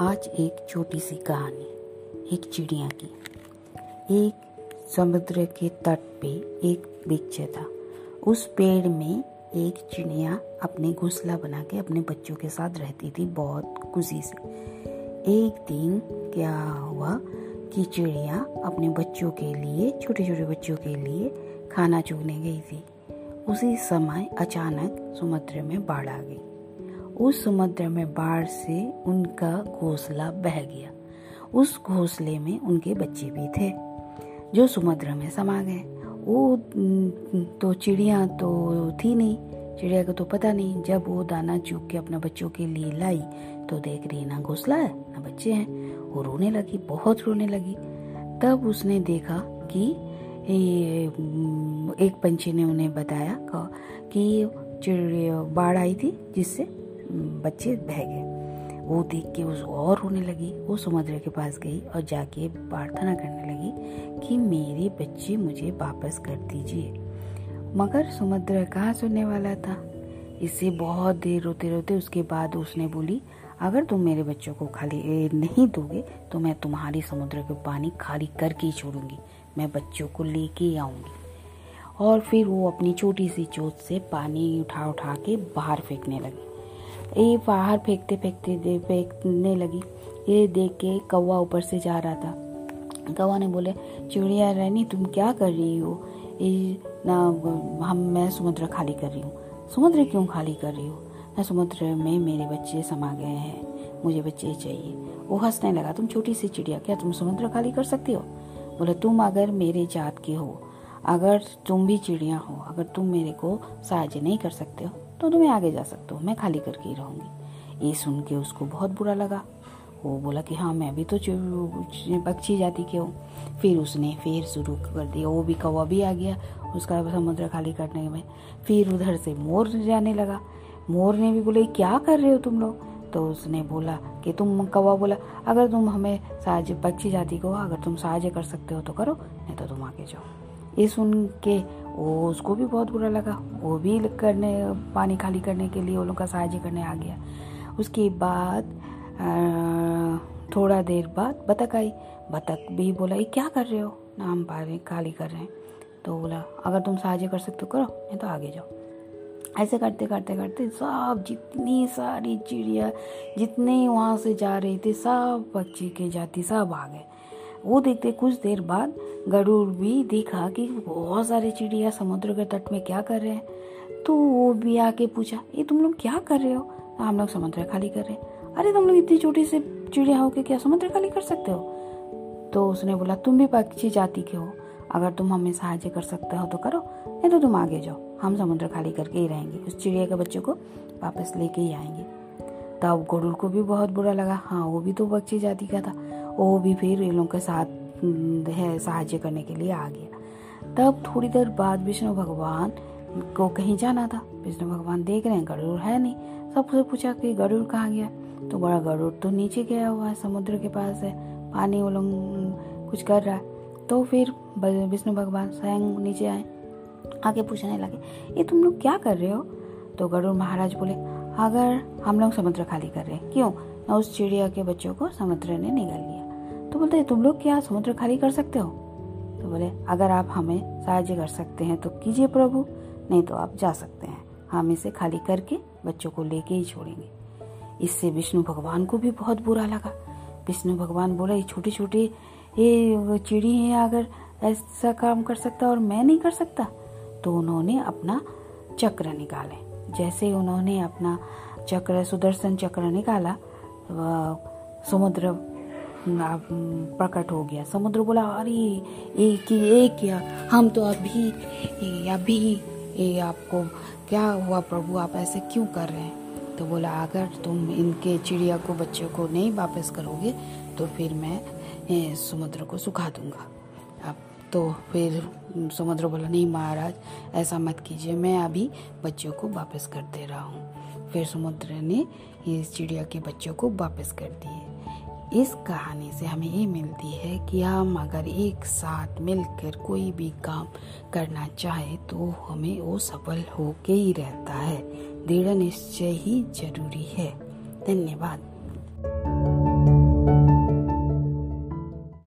आज एक छोटी सी कहानी, एक चिड़िया की। एक समुद्र के तट पे एक वृक्ष था। उस पेड़ में एक चिड़िया अपने घोंसला बना के अपने बच्चों के साथ रहती थी, बहुत खुशी से। एक दिन क्या हुआ कि चिड़िया अपने बच्चों के लिए छोटे छोटे बच्चों के लिए खाना चुगने गई थी। उसी समय अचानक समुद्र में बाढ़ आ गई। उस समुद्र में बाढ़ से उनका घोंसला बह गया। उस घोंसले में उनके बच्चे भी थे, जो समुद्र में समा गए। वो तो चिड़िया तो थी नहीं। चिड़िया को तो पता नहीं। जब वो दाना चुग के अपने बच्चों के लिए लाई तो देख रही ना घोंसला है, ना बच्चे हैं। वो रोने लगी, बहुत रोने लगी। तब उसने देखा कि एक पंछी ने उन्हें बताया कि चिड़िया, बाढ़ आई थी, जिससे बच्चे बह गए। वो देख के उस और रोने लगी, वो समुद्र के पास गई और जाके प्रार्थना करने लगी कि मेरे बच्चे मुझे वापस कर दीजिए। मगर समुद्र कहाँ सुनने वाला था। इससे बहुत देर रोते रोते उसके बाद उसने बोली, अगर तुम मेरे बच्चों को खाली नहीं दोगे तो मैं तुम्हारी समुद्र के पानी खाली करके ही छोड़ूँगी। मैं बच्चों को लेके आऊँगी। और फिर वो अपनी छोटी सी चोट से पानी उठा उठा के बाहर फेंकने लगी। ये बाहर फेंकते फेंकते फेंकने लगी। ये देख के कौवा ऊपर से जा रहा था। कौवा ने बोले, चिड़िया रानी, तुम क्या कर रही हो? ये ना, हम, मैं समुद्र खाली कर रही हूँ। समुद्र क्यों खाली कर रही हो? ना समुद्र में मेरे बच्चे समा गए हैं। मुझे बच्चे चाहिए। वो हंसने लगा, तुम छोटी सी चिड़िया, क्या तुम समुद्र खाली कर सकती हो? बोले, तुम अगर मेरे जात के हो, अगर तुम भी चिड़िया हो, अगर तुम मेरे को साहाଯ୍य नहीं कर सकते हो तो तुम्हें आगे जा सकते हो, मैं खाली करके ही रहूँगी। ये सुन के उसको बहुत बुरा लगा। वो बोला कि हाँ मैं भी तो पक्षी जाति के हूँ। फिर उसने फिर शुरू कर दिया। वो भी कौवा भी आ गया उसका समुद्र खाली करने में। फिर उधर से मोर जाने लगा। मोर ने भी बोले क्या कर रहे हो तुम लोग? तो उसने बोला कि, तुम कौवा बोला, अगर तुम हमें साहाଯ୍य पक्षी जाति को अगर तुम साझे कर सकते हो तो करो, नहीं तो तुम आगे जाओ। ये सुन के वो उसको भी बहुत बुरा लगा। वो भी करने, पानी खाली करने के लिए वो लोग का साहाଯ୍य करने आ गया। उसके बाद थोड़ा देर बाद बतख आई। बतख भी बोला, ये क्या कर रहे हो? ना हम पानी खाली कर रहे हैं। तो बोला, अगर तुम साहाଯ୍य कर सकते हो, करो, नहीं तो आगे जाओ। ऐसे करते करते करते सब जितनी सारी चिड़िया जितने वहाँ से जा रही थी, सब पक्षी के जाती सब आ गए। वो देखते कुछ देर बाद गरुड़ भी देखा कि बहुत सारे चिड़िया समुद्र के तट में क्या कर रहे हैं। तो वो भी आके पूछा, ये तुम लोग क्या कर रहे हो? हम लोग समुद्र खाली कर रहे हैं। अरे, तुम लोग इतनी छोटी से चिड़िया हो के क्या समुद्र खाली कर सकते हो? तो उसने बोला, तुम भी पक्षी जाति के हो। अगर तुम हमें सहायता कर सकते हो तो करो, नहीं तो तुम आगे जाओ। हम समुद्र खाली करके ही रहेंगे। उस चिड़िया के बच्चों को वापस लेके ही आएँगे। तब गरुड़ को भी बहुत बुरा लगा। हाँ वो भी तो पक्षी जाति का था। वो भी फिर इन लोगों के साथ है सहायता करने के लिए आ गया तब थोड़ी देर बाद विष्णु भगवान को कहीं जाना था। विष्णु भगवान देख रहे हैं, गरुड़ है नहीं। सबसे पूछा कि गरुड़ कहाँ गया? तो बड़ा गरुड़ तो नीचे गया हुआ है, समुद्र के पास है, पानी वो लोग कुछ कर रहा है। तो फिर विष्णु भगवान स्वयं नीचे आए, आगे पूछने लगे, ये तुम लोग क्या कर रहे हो? तो गरुड़ महाराज बोले, अगर हम लोग समुद्र खाली कर रहे हैं, क्यों? उस चिड़िया के बच्चों को समुद्र ने निगल लिया। तो बोलते तुम लोग क्या समुद्र खाली कर सकते हो? तो बोले, अगर आप हमें साहाଯ୍य कर सकते हैं तो कीजिए प्रभु, नहीं तो आप जा सकते हैं। हम इसे खाली करके बच्चों को लेके ही छोड़ेंगे। इससे विष्णु भगवान को भी बहुत बुरा लगा। विष्णु भगवान बोला, ये छोटी छोटी ये चिड़ी है, अगर ऐसा काम कर सकता और मैं नहीं कर सकता? तो उन्होंने अपना चक्र निकाले। जैसे उन्होंने अपना चक्र, सुदर्शन चक्र निकाला समुद्र प्रकट हो गया। समुद्र बोला, अरे, एक ही, एक क्या हम तो अभी अभी ये आपको, क्या हुआ प्रभु, आप ऐसे क्यों कर रहे हैं? तो बोला, अगर तुम इनके चिड़िया को, बच्चों को नहीं वापस करोगे तो फिर मैं समुद्र को सुखा दूँगा। अब तो फिर समुद्र बोला, नहीं महाराज, ऐसा मत कीजिए, मैं अभी बच्चों को वापस कर दे रहा हूँ। फिर समुद्र ने इस चिड़िया के बच्चों को वापस कर दिए। इस कहानी से हमें ये मिलती है कि हम अगर एक साथ मिलकर कोई भी काम करना चाहे तो हमें वो सफल होके ही रहता है। दृढ़ निश्चय ही ज़रूरी है। धन्यवाद।